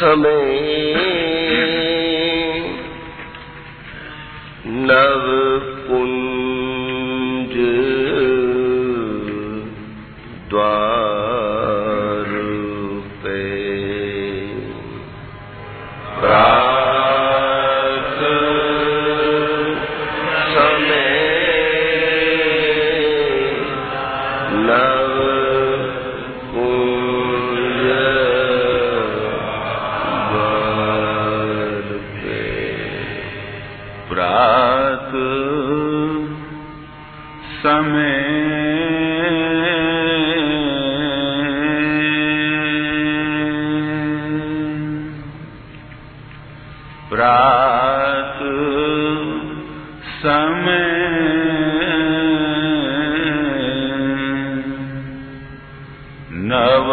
समय नव नव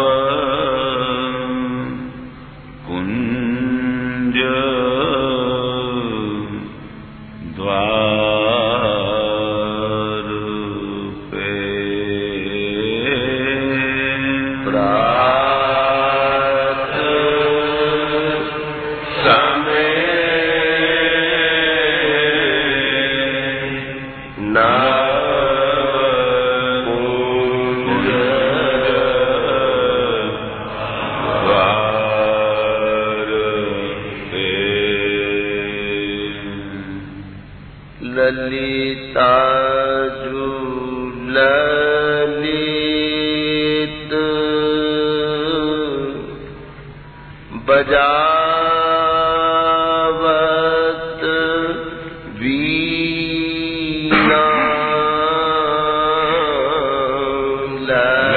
الله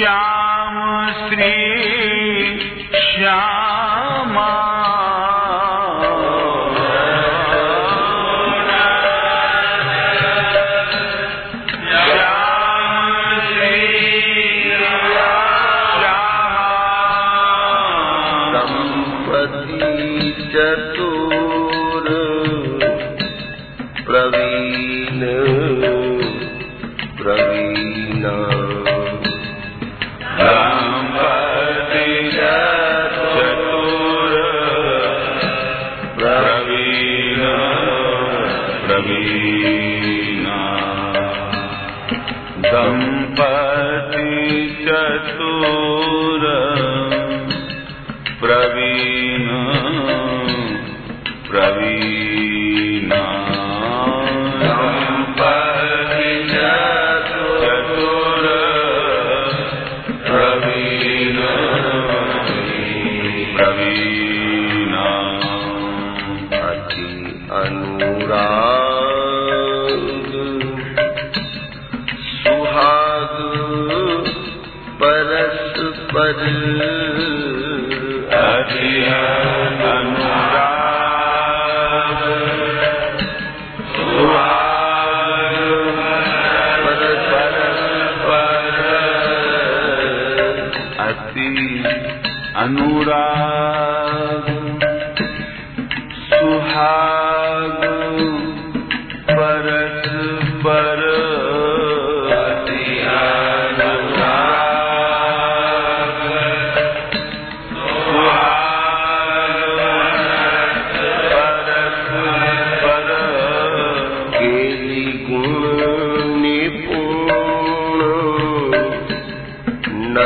श्याम श्री कबीर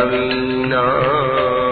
منا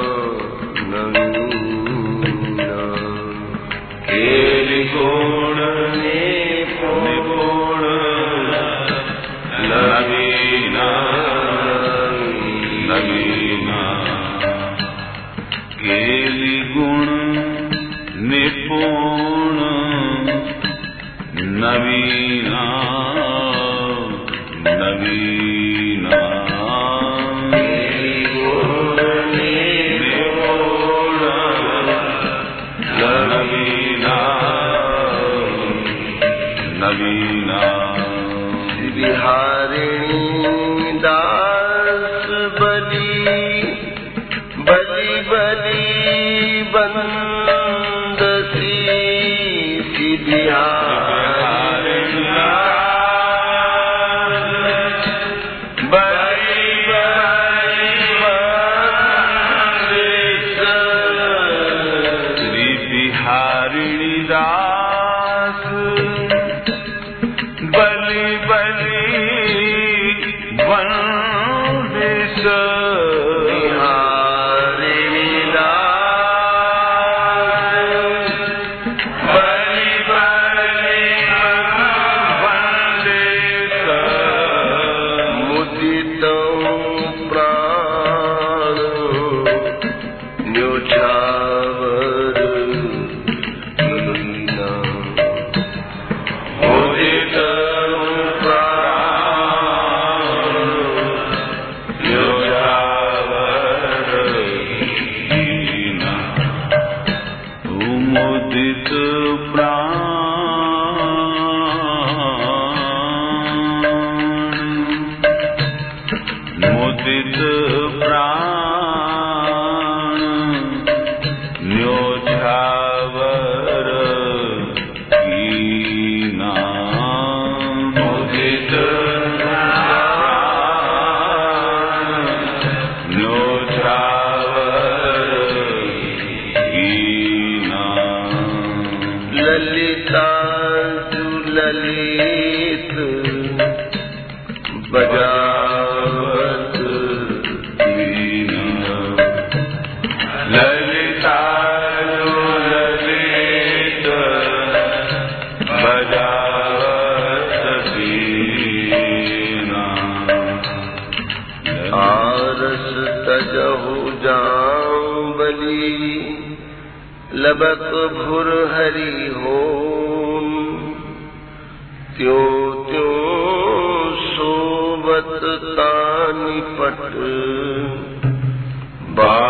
by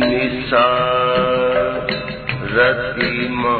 Nisha Ratima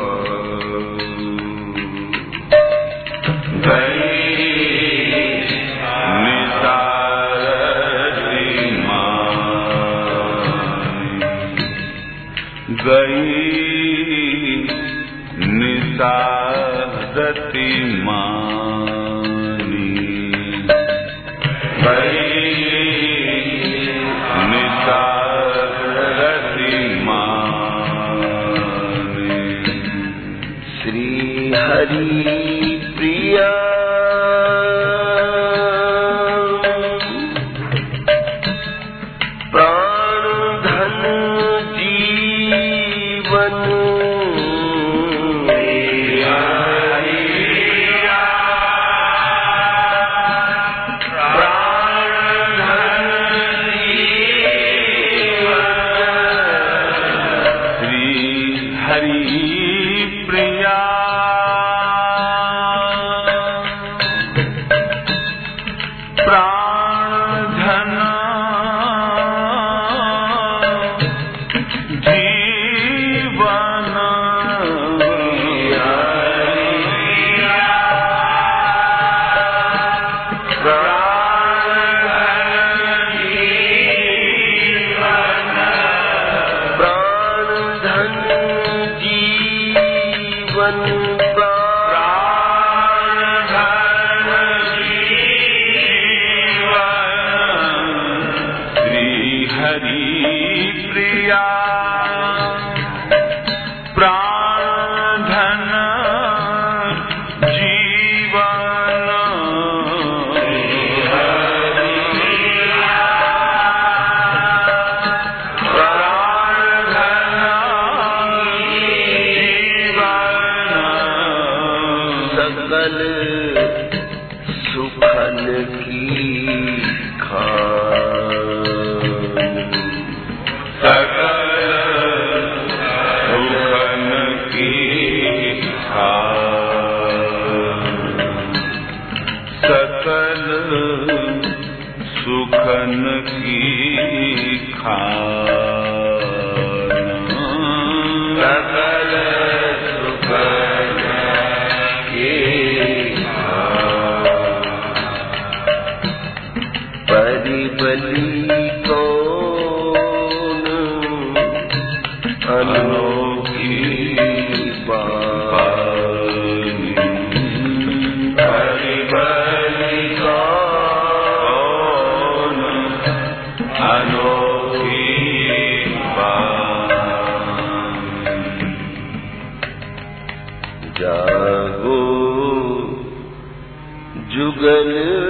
Good news.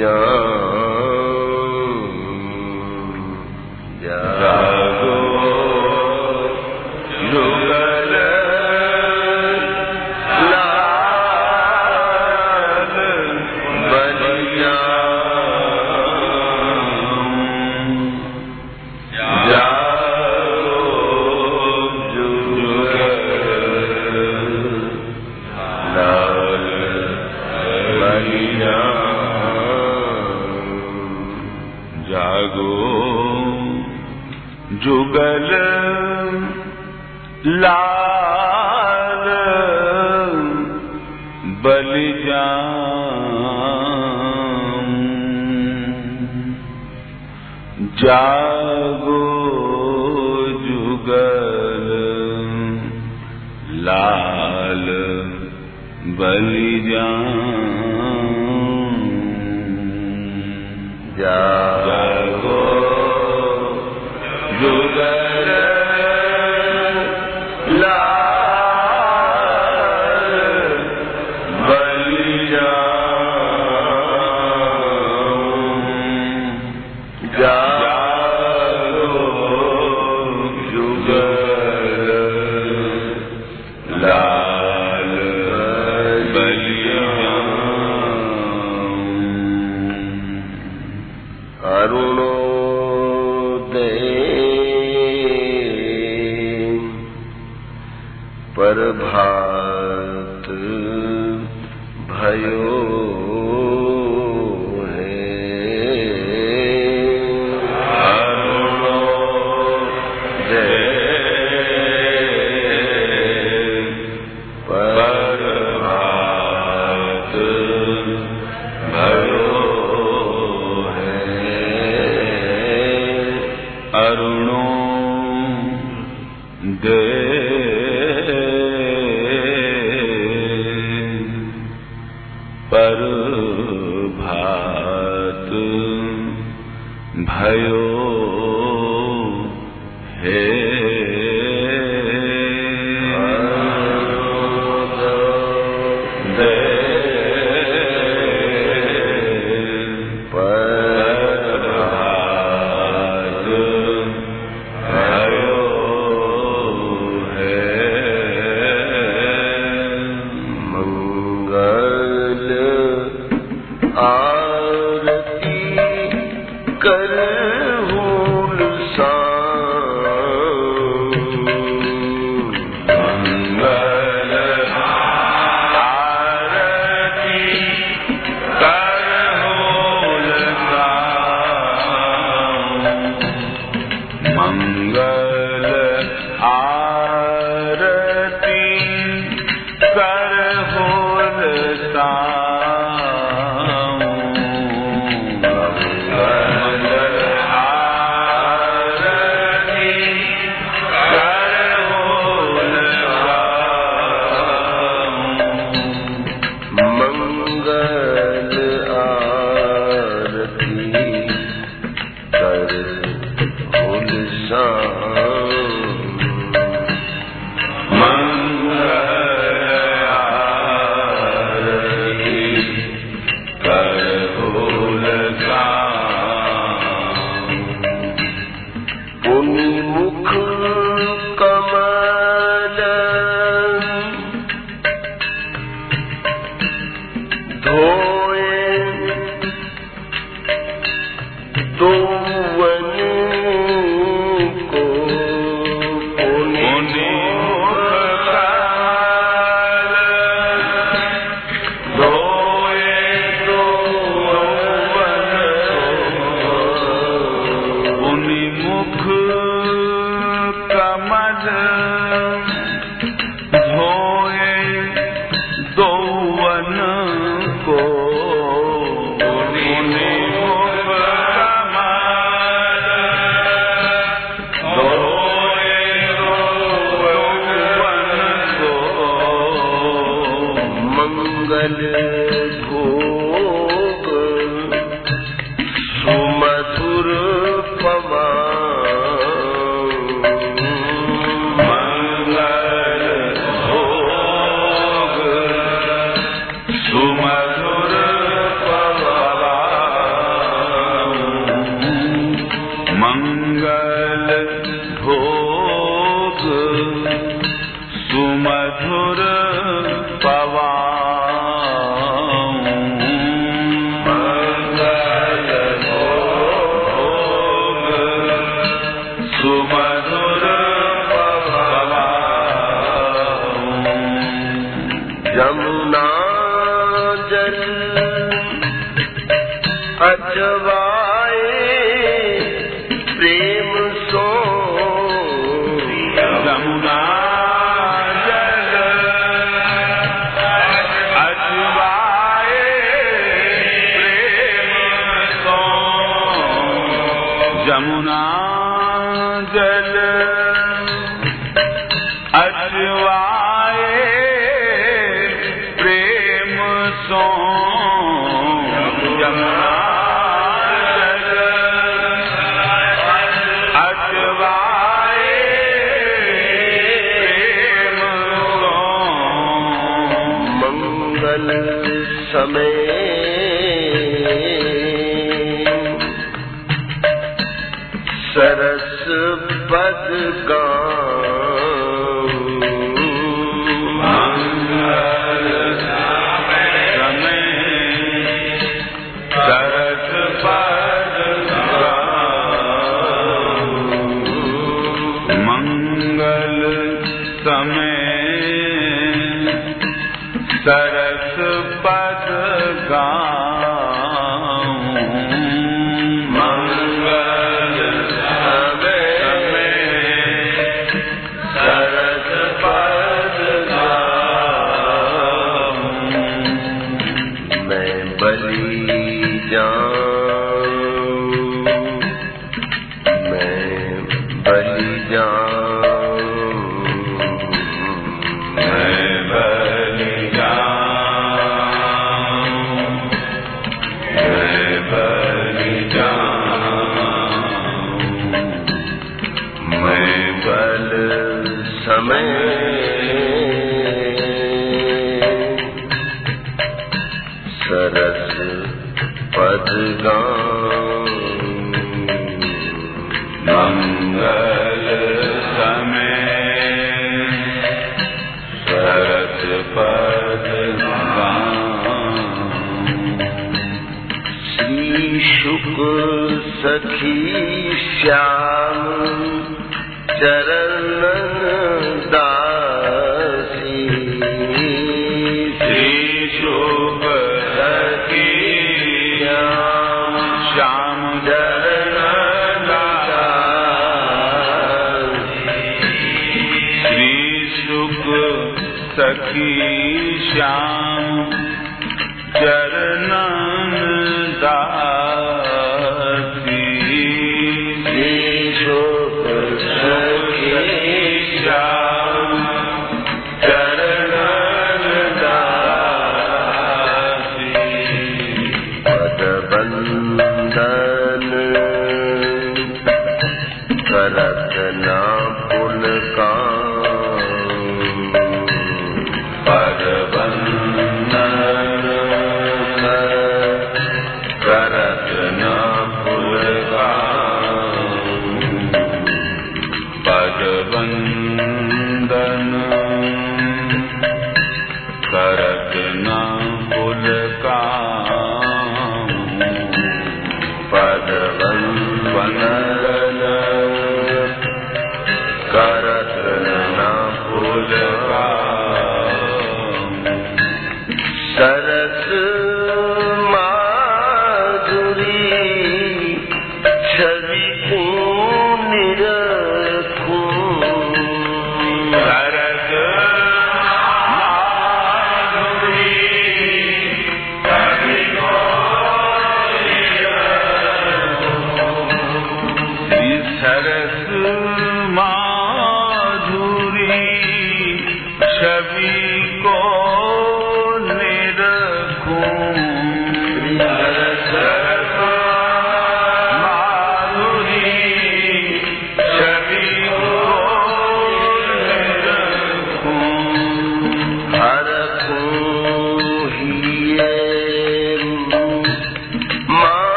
جاء जागो। जुगल लाल बलीजान जागो जुगल लाल बलिजान अरुणोदये प्रभात भयो Jesus समय सखी श्याम चरण दासी فلتنا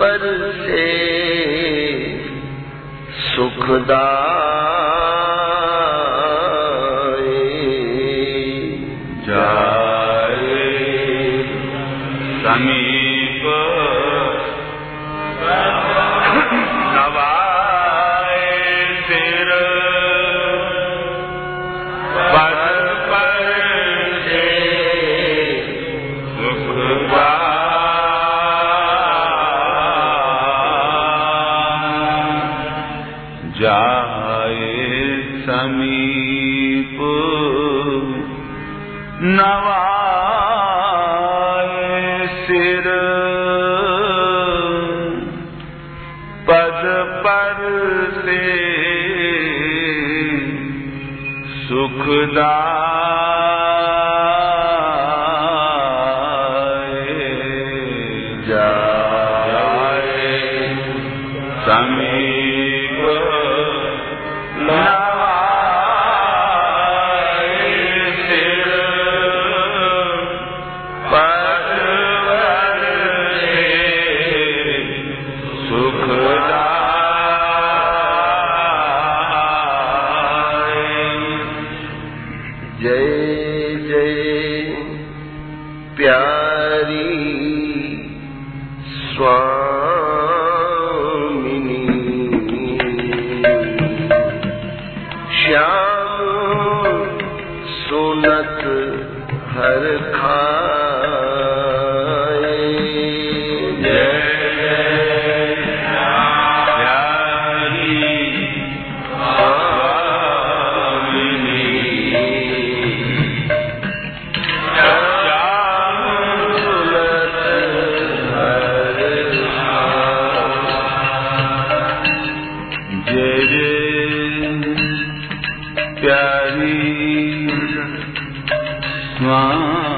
पर से सुखदाए प्यारी स्वामी